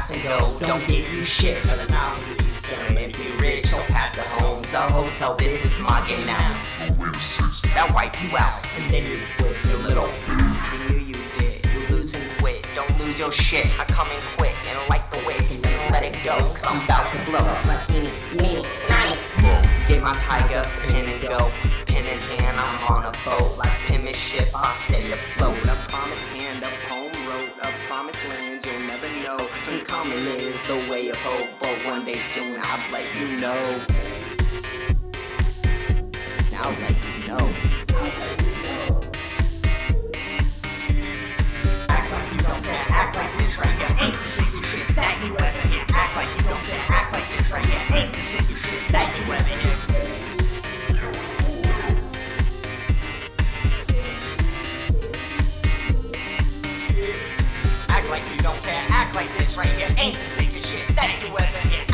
pass and go. Don't get you shit, for the novelty's gonna make you rich. So pass the homes, a hotel, this is my game now. That wipe you out, and then you quit, you little. You knew you did, you lose and quit. Don't lose your shit, I come in quick and light the wick and then let it go. Cause I'm about to blow like eeny, meeny, miny. Get my tiger, pin and go. Pin in hand, I'm on a boat. Like penmanship, I stay afloat. A promised hand, up poem Uncommon is the way of hope. But one day soon I'll let you know. Act like this right here ain't the single shit that you ever hear.